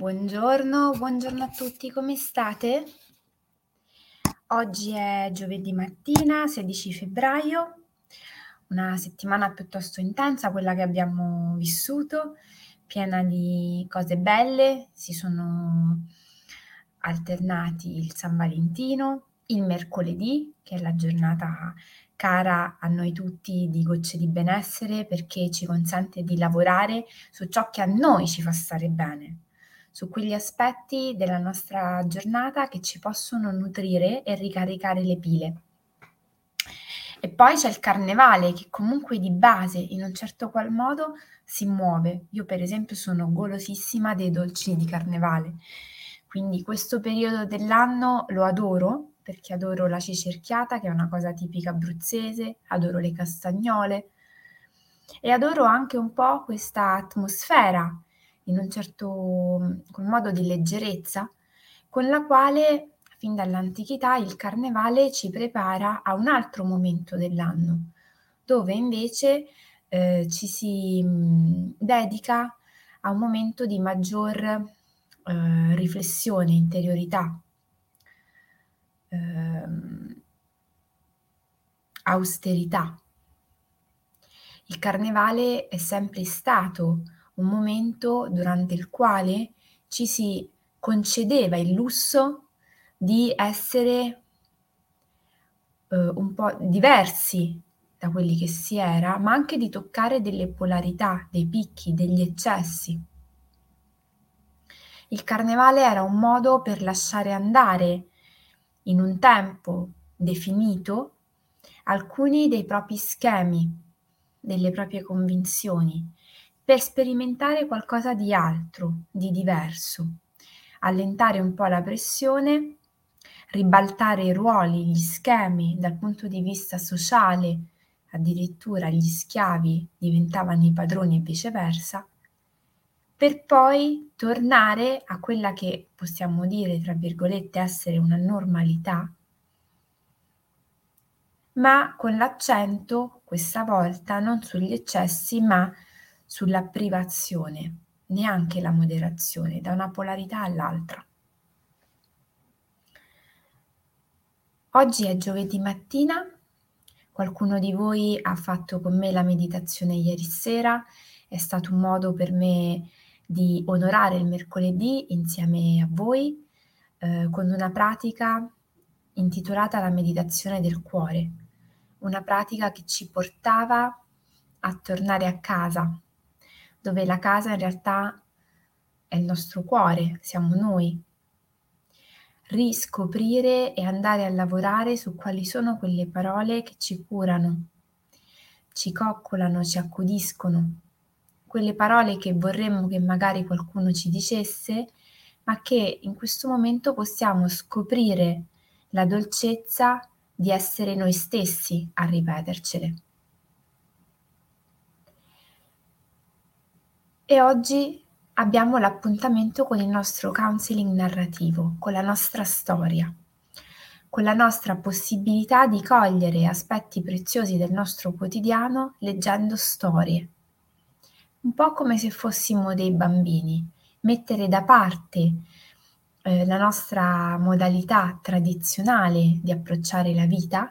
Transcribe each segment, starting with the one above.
Buongiorno, buongiorno a tutti, come state? Oggi è giovedì mattina, 16 febbraio, una settimana piuttosto intensa, quella che abbiamo vissuto, piena di cose belle, si sono alternati il San Valentino, il mercoledì, che è la giornata cara a noi tutti di gocce di benessere perché ci consente di lavorare su ciò che a noi ci fa stare bene, su quegli aspetti della nostra giornata che ci possono nutrire e ricaricare le pile. E poi c'è il carnevale che comunque di base in un certo qual modo si muove. Io per esempio sono golosissima dei dolci di carnevale, quindi questo periodo dell'anno lo adoro perché adoro la cicerchiata che è una cosa tipica abruzzese, adoro le castagnole e adoro anche un po' questa atmosfera in un certo modo di leggerezza con la quale fin dall'antichità il carnevale ci prepara a un altro momento dell'anno, dove invece eh, ci si mh, dedica a un momento di maggior eh, riflessione, interiorità, ehm, austerità. Il carnevale è sempre stato un momento durante il quale ci si concedeva il lusso di essere eh, un po' diversi da quelli che si era, ma anche di toccare delle polarità, dei picchi, degli eccessi. Il carnevale era un modo per lasciare andare in un tempo definito alcuni dei propri schemi, delle proprie convinzioni, per sperimentare qualcosa di altro, di diverso, allentare un po' la pressione, ribaltare i ruoli, gli schemi dal punto di vista sociale, addirittura gli schiavi diventavano i padroni e viceversa, per poi tornare a quella che possiamo dire, tra virgolette, essere una normalità, ma con l'accento questa volta non sugli eccessi, ma sulla privazione, neanche la moderazione, da una polarità all'altra. Oggi è giovedì mattina, qualcuno di voi ha fatto con me la meditazione ieri sera, è stato un modo per me di onorare il mercoledì insieme a voi eh, con una pratica intitolata La meditazione del cuore, una pratica che ci portava a tornare a casa, dove la casa in realtà è il nostro cuore, siamo noi. Riscoprire e andare a lavorare su quali sono quelle parole che ci curano, ci coccolano, ci accudiscono, quelle parole che vorremmo che magari qualcuno ci dicesse, ma che in questo momento possiamo scoprire la dolcezza di essere noi stessi a ripetercele. E oggi abbiamo l'appuntamento con il nostro counseling narrativo, con la nostra storia, con la nostra possibilità di cogliere aspetti preziosi del nostro quotidiano leggendo storie. Un po' come se fossimo dei bambini, mettere da parte eh, la nostra modalità tradizionale di approcciare la vita,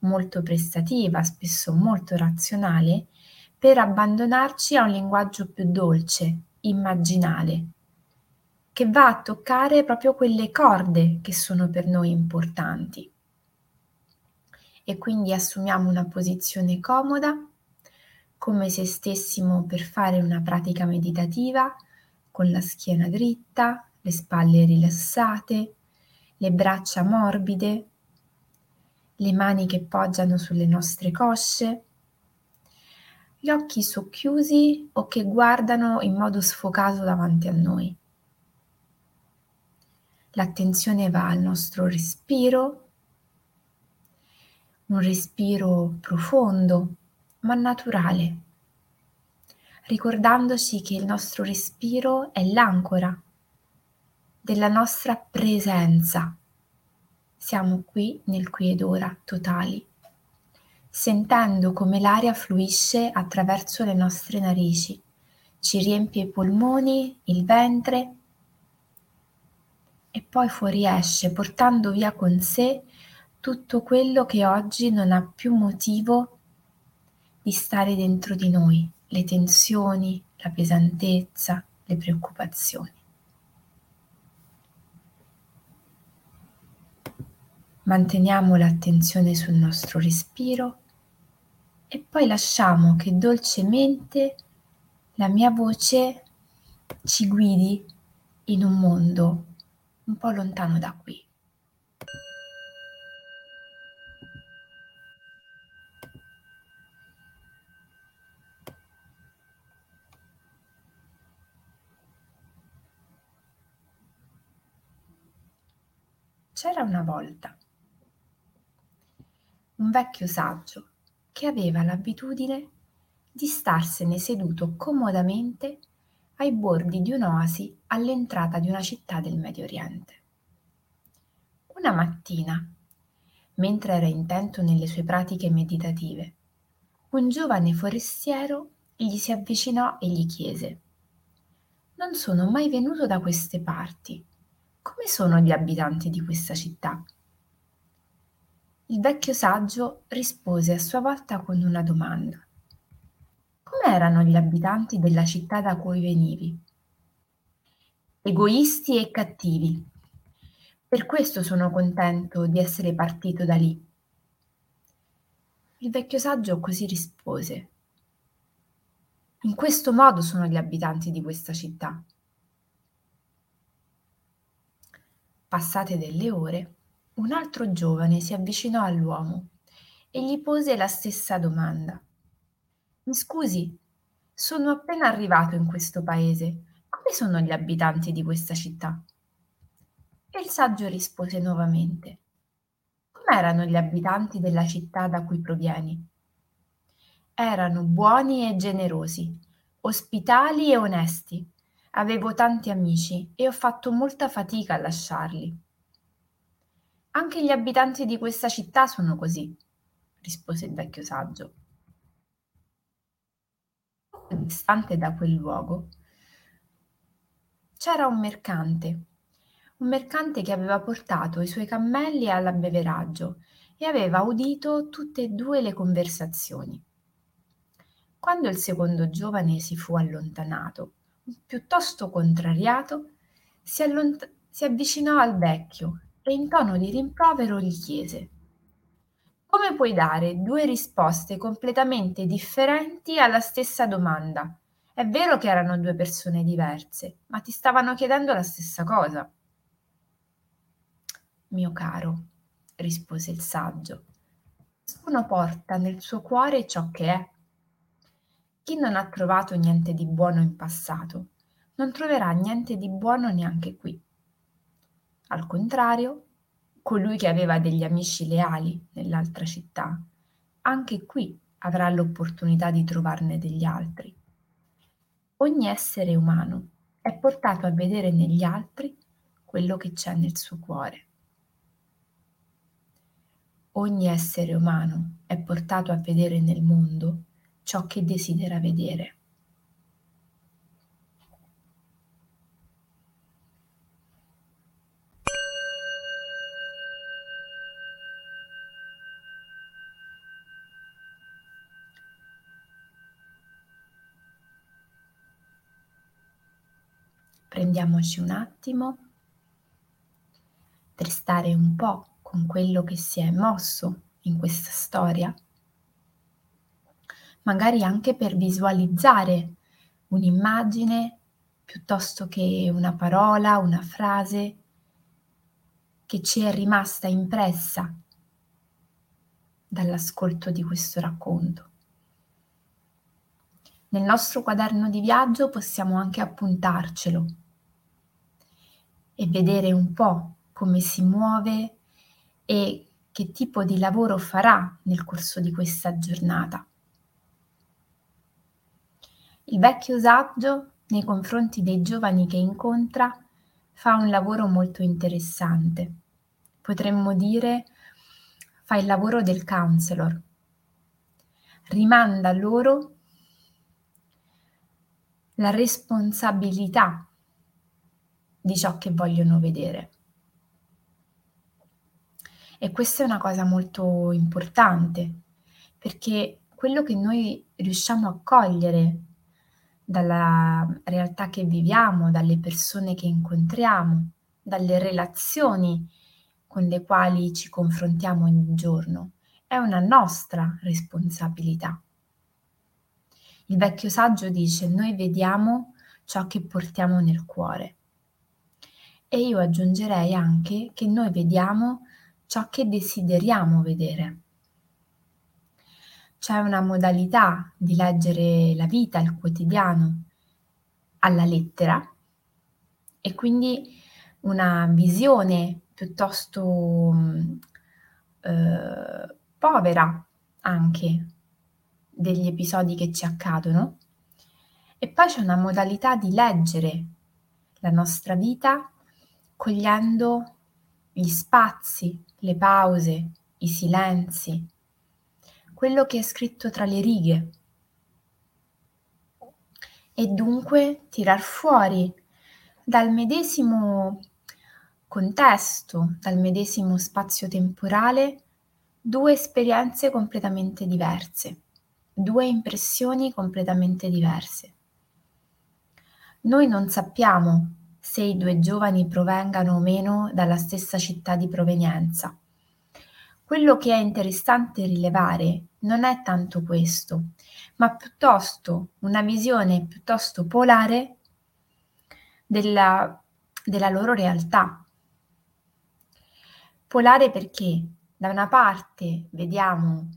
molto prestativa, spesso molto razionale, per abbandonarci a un linguaggio più dolce, immaginale, che va a toccare proprio quelle corde che sono per noi importanti. E quindi assumiamo una posizione comoda come se stessimo per fare una pratica meditativa con la schiena dritta, le spalle rilassate, le braccia morbide, le mani che poggiano sulle nostre cosce, gli occhi socchiusi o che guardano in modo sfocato davanti a noi. L'attenzione va al nostro respiro, un respiro profondo ma naturale, ricordandoci che il nostro respiro è l'ancora della nostra presenza. Siamo qui nel qui ed ora totali, sentendo come l'aria fluisce attraverso le nostre narici, ci riempie i polmoni, il ventre e poi fuoriesce portando via con sé tutto quello che oggi non ha più motivo di stare dentro di noi, le tensioni, la pesantezza, le preoccupazioni. Manteniamo l'attenzione sul nostro respiro e poi lasciamo che dolcemente la mia voce ci guidi in un mondo un po' lontano da qui. C'era una volta un vecchio saggio che aveva l'abitudine di starsene seduto comodamente ai bordi di un'oasi all'entrata di una città del Medio Oriente. Una mattina, mentre era intento nelle sue pratiche meditative, un giovane forestiero gli si avvicinò e gli chiese Non sono mai venuto da queste parti. Come sono gli abitanti di questa città? Il vecchio saggio rispose a sua volta con una domanda. Com'erano gli abitanti della città da cui venivi? Egoisti e cattivi. Per questo sono contento di essere partito da lì. Il vecchio saggio così rispose. In questo modo sono gli abitanti di questa città. Passate delle ore, un altro giovane si avvicinò all'uomo e gli pose la stessa domanda. Mi scusi, sono appena arrivato in questo paese. Come sono gli abitanti di questa città? E il saggio rispose nuovamente. Com'erano gli abitanti della città da cui provieni? Erano buoni e generosi, ospitali e onesti. Avevo tanti amici e ho fatto molta fatica a lasciarli. Anche gli abitanti di questa città sono così, rispose il vecchio saggio. Poco distante da quel luogo c'era un mercante, un mercante che aveva portato i suoi cammelli all'abbeveraggio e aveva udito tutte e due le conversazioni. Quando il secondo giovane si fu allontanato, piuttosto contrariato, si, allont- si avvicinò al vecchio e in tono di rimprovero gli chiese come puoi dare due risposte completamente differenti alla stessa domanda? È vero che erano due persone diverse, ma ti stavano chiedendo la stessa cosa. Mio caro, rispose il saggio, ciascuno porta nel suo cuore ciò che è. Chi non ha trovato niente di buono in passato, non troverà niente di buono neanche qui. Al contrario, colui che aveva degli amici leali nell'altra città, anche qui avrà l'opportunità di trovarne degli altri. Ogni essere umano è portato a vedere negli altri quello che c'è nel suo cuore. Ogni essere umano è portato a vedere nel mondo ciò che desidera vedere. Prendiamoci un attimo per stare un po' con quello che si è mosso in questa storia, magari anche per visualizzare un'immagine piuttosto che una parola, una frase che ci è rimasta impressa dall'ascolto di questo racconto. Nel nostro quaderno di viaggio possiamo anche appuntarcelo e vedere un po' come si muove e che tipo di lavoro farà nel corso di questa giornata. Il vecchio saggio nei confronti dei giovani che incontra fa un lavoro molto interessante. Potremmo dire fa il lavoro del counselor. Rimanda loro la responsabilità di ciò che vogliono vedere. E questa è una cosa molto importante, perché quello che noi riusciamo a cogliere dalla realtà che viviamo, dalle persone che incontriamo, dalle relazioni con le quali ci confrontiamo ogni giorno, è una nostra responsabilità. Il vecchio saggio dice noi vediamo ciò che portiamo nel cuore. E io aggiungerei anche che noi vediamo ciò che desideriamo vedere. C'è una modalità di leggere la vita, il quotidiano, alla lettera e quindi una visione piuttosto eh, povera anche degli episodi che ci accadono. E poi c'è una modalità di leggere la nostra vita cogliendo gli spazi, le pause, i silenzi, quello che è scritto tra le righe. E dunque tirar fuori dal medesimo contesto, dal medesimo spazio temporale, due esperienze completamente diverse, due impressioni completamente diverse. Noi non sappiamo se i due giovani provengano o meno dalla stessa città di provenienza. Quello che è interessante rilevare non è tanto questo, ma piuttosto una visione piuttosto polare della, della loro realtà. Polare perché da una parte vediamo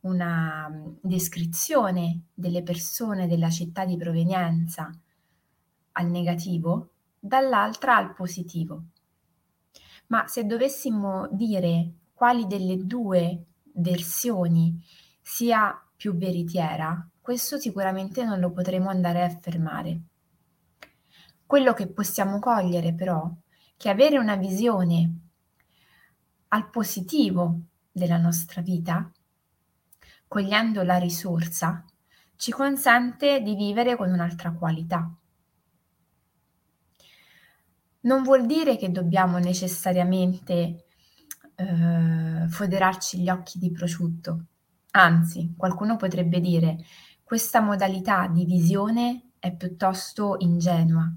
una descrizione delle persone della città di provenienza al negativo dall'altra al positivo. Ma se dovessimo dire quali delle due versioni sia più veritiera, questo sicuramente non lo potremo andare a affermare. Quello che possiamo cogliere però è che avere una visione al positivo della nostra vita, cogliendo la risorsa, ci consente di vivere con un'altra qualità. Non vuol dire che dobbiamo necessariamente eh, foderarci gli occhi di prosciutto. Anzi, qualcuno potrebbe dire questa modalità di visione è piuttosto ingenua.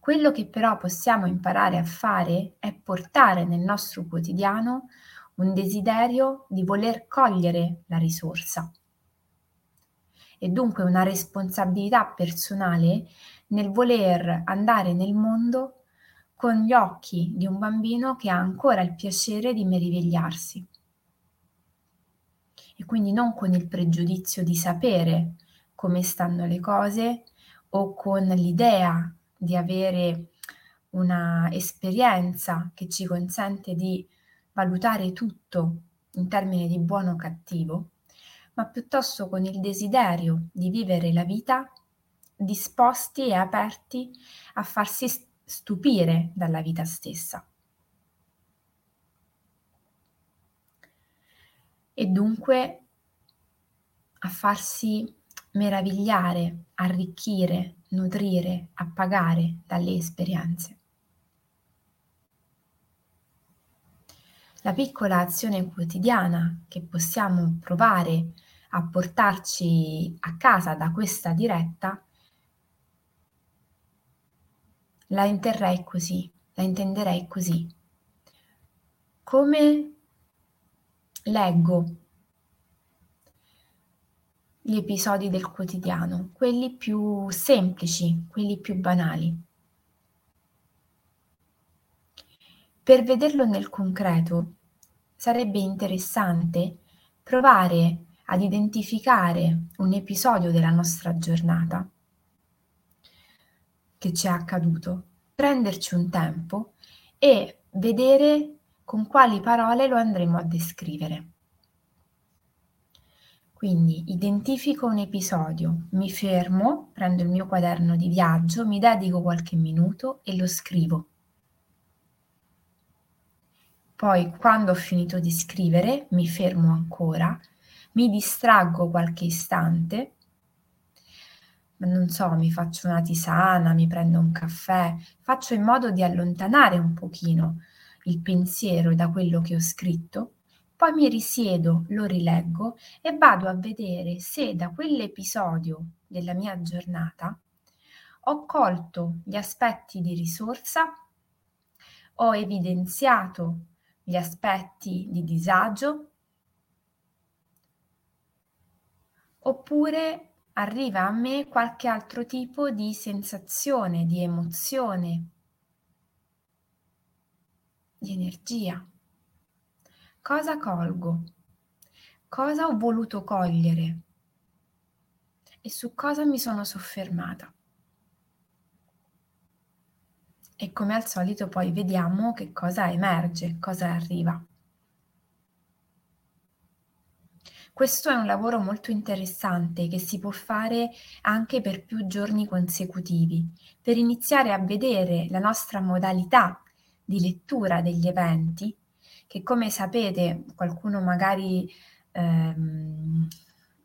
Quello che però possiamo imparare a fare è portare nel nostro quotidiano un desiderio di voler cogliere la risorsa e dunque una responsabilità personale nel voler andare nel mondo con gli occhi di un bambino che ha ancora il piacere di meravigliarsi. E quindi non con il pregiudizio di sapere come stanno le cose o con l'idea di avere una esperienza che ci consente di valutare tutto in termini di buono o cattivo, ma piuttosto con il desiderio di vivere la vita disposti e aperti a farsi stupire dalla vita stessa. E dunque a farsi meravigliare, arricchire, nutrire, appagare dalle esperienze. La piccola azione quotidiana che possiamo provare a portarci a casa da questa diretta la interrei così, la intenderei così. Come leggo gli episodi del quotidiano, quelli più semplici, quelli più banali. Per vederlo nel concreto sarebbe interessante provare ad identificare un episodio della nostra giornata che ci è accaduto, prenderci un tempo e vedere con quali parole lo andremo a descrivere. Quindi identifico un episodio, mi fermo, prendo il mio quaderno di viaggio, mi dedico qualche minuto e lo scrivo. Poi quando ho finito di scrivere mi fermo ancora, mi distraggo qualche istante non so, mi faccio una tisana, mi prendo un caffè, faccio in modo di allontanare un pochino il pensiero da quello che ho scritto, poi mi risiedo, lo rileggo e vado a vedere se da quell'episodio della mia giornata ho colto gli aspetti di risorsa, ho evidenziato gli aspetti di disagio, oppure arriva a me qualche altro tipo di sensazione, di emozione, di energia. Cosa colgo? Cosa ho voluto cogliere? E su cosa mi sono soffermata? E come al solito poi vediamo che cosa emerge, cosa arriva. Questo è un lavoro molto interessante che si può fare anche per più giorni consecutivi, per iniziare a vedere la nostra modalità di lettura degli eventi, che come sapete qualcuno magari ehm,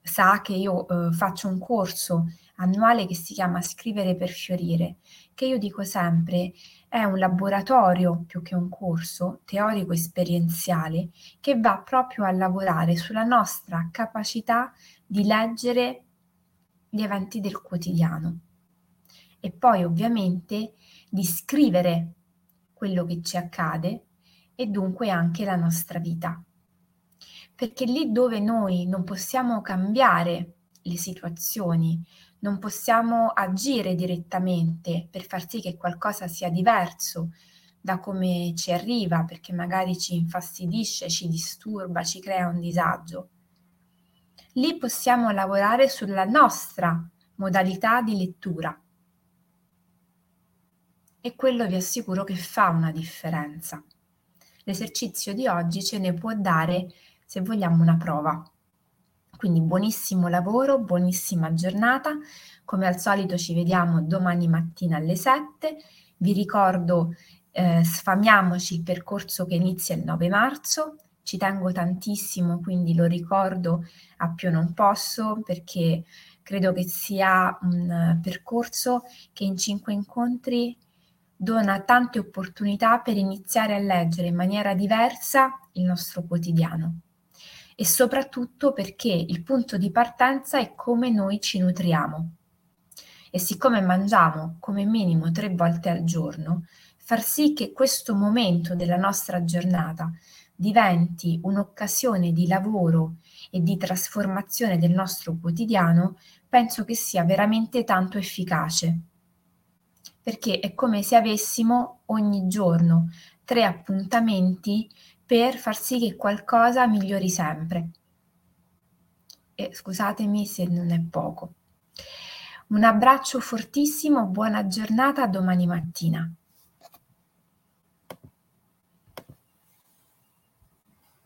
sa che io eh, faccio un corso annuale che si chiama Scrivere per fiorire, che io dico sempre è un laboratorio più che un corso teorico esperienziale che va proprio a lavorare sulla nostra capacità di leggere gli eventi del quotidiano e poi ovviamente di scrivere quello che ci accade e dunque anche la nostra vita. Perché lì dove noi non possiamo cambiare le situazioni, non possiamo agire direttamente per far sì che qualcosa sia diverso da come ci arriva, perché magari ci infastidisce, ci disturba, ci crea un disagio. Lì possiamo lavorare sulla nostra modalità di lettura. E quello vi assicuro che fa una differenza. L'esercizio di oggi ce ne può dare, se vogliamo, una prova. Quindi buonissimo lavoro, buonissima giornata. Come al solito ci vediamo domani mattina alle 7. Vi ricordo, eh, sfamiamoci il percorso che inizia il 9 marzo. Ci tengo tantissimo, quindi lo ricordo a più non posso perché credo che sia un percorso che in cinque incontri dona tante opportunità per iniziare a leggere in maniera diversa il nostro quotidiano e soprattutto perché il punto di partenza è come noi ci nutriamo. E siccome mangiamo come minimo tre volte al giorno, far sì che questo momento della nostra giornata diventi un'occasione di lavoro e di trasformazione del nostro quotidiano, penso che sia veramente tanto efficace. Perché è come se avessimo ogni giorno tre appuntamenti per far sì che qualcosa migliori sempre. E scusatemi se non è poco. Un abbraccio fortissimo, buona giornata, domani mattina.